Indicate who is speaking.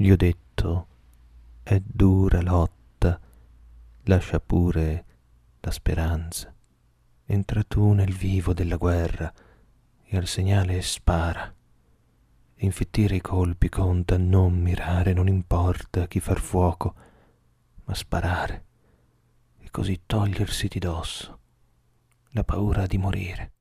Speaker 1: Gli ho detto, è dura lotta, lascia pure la speranza. Entra tu nel vivo della guerra e al segnale spara. Infittire i colpi conta, non mirare, non importa chi far fuoco, ma sparare e così togliersi di dosso la paura di morire.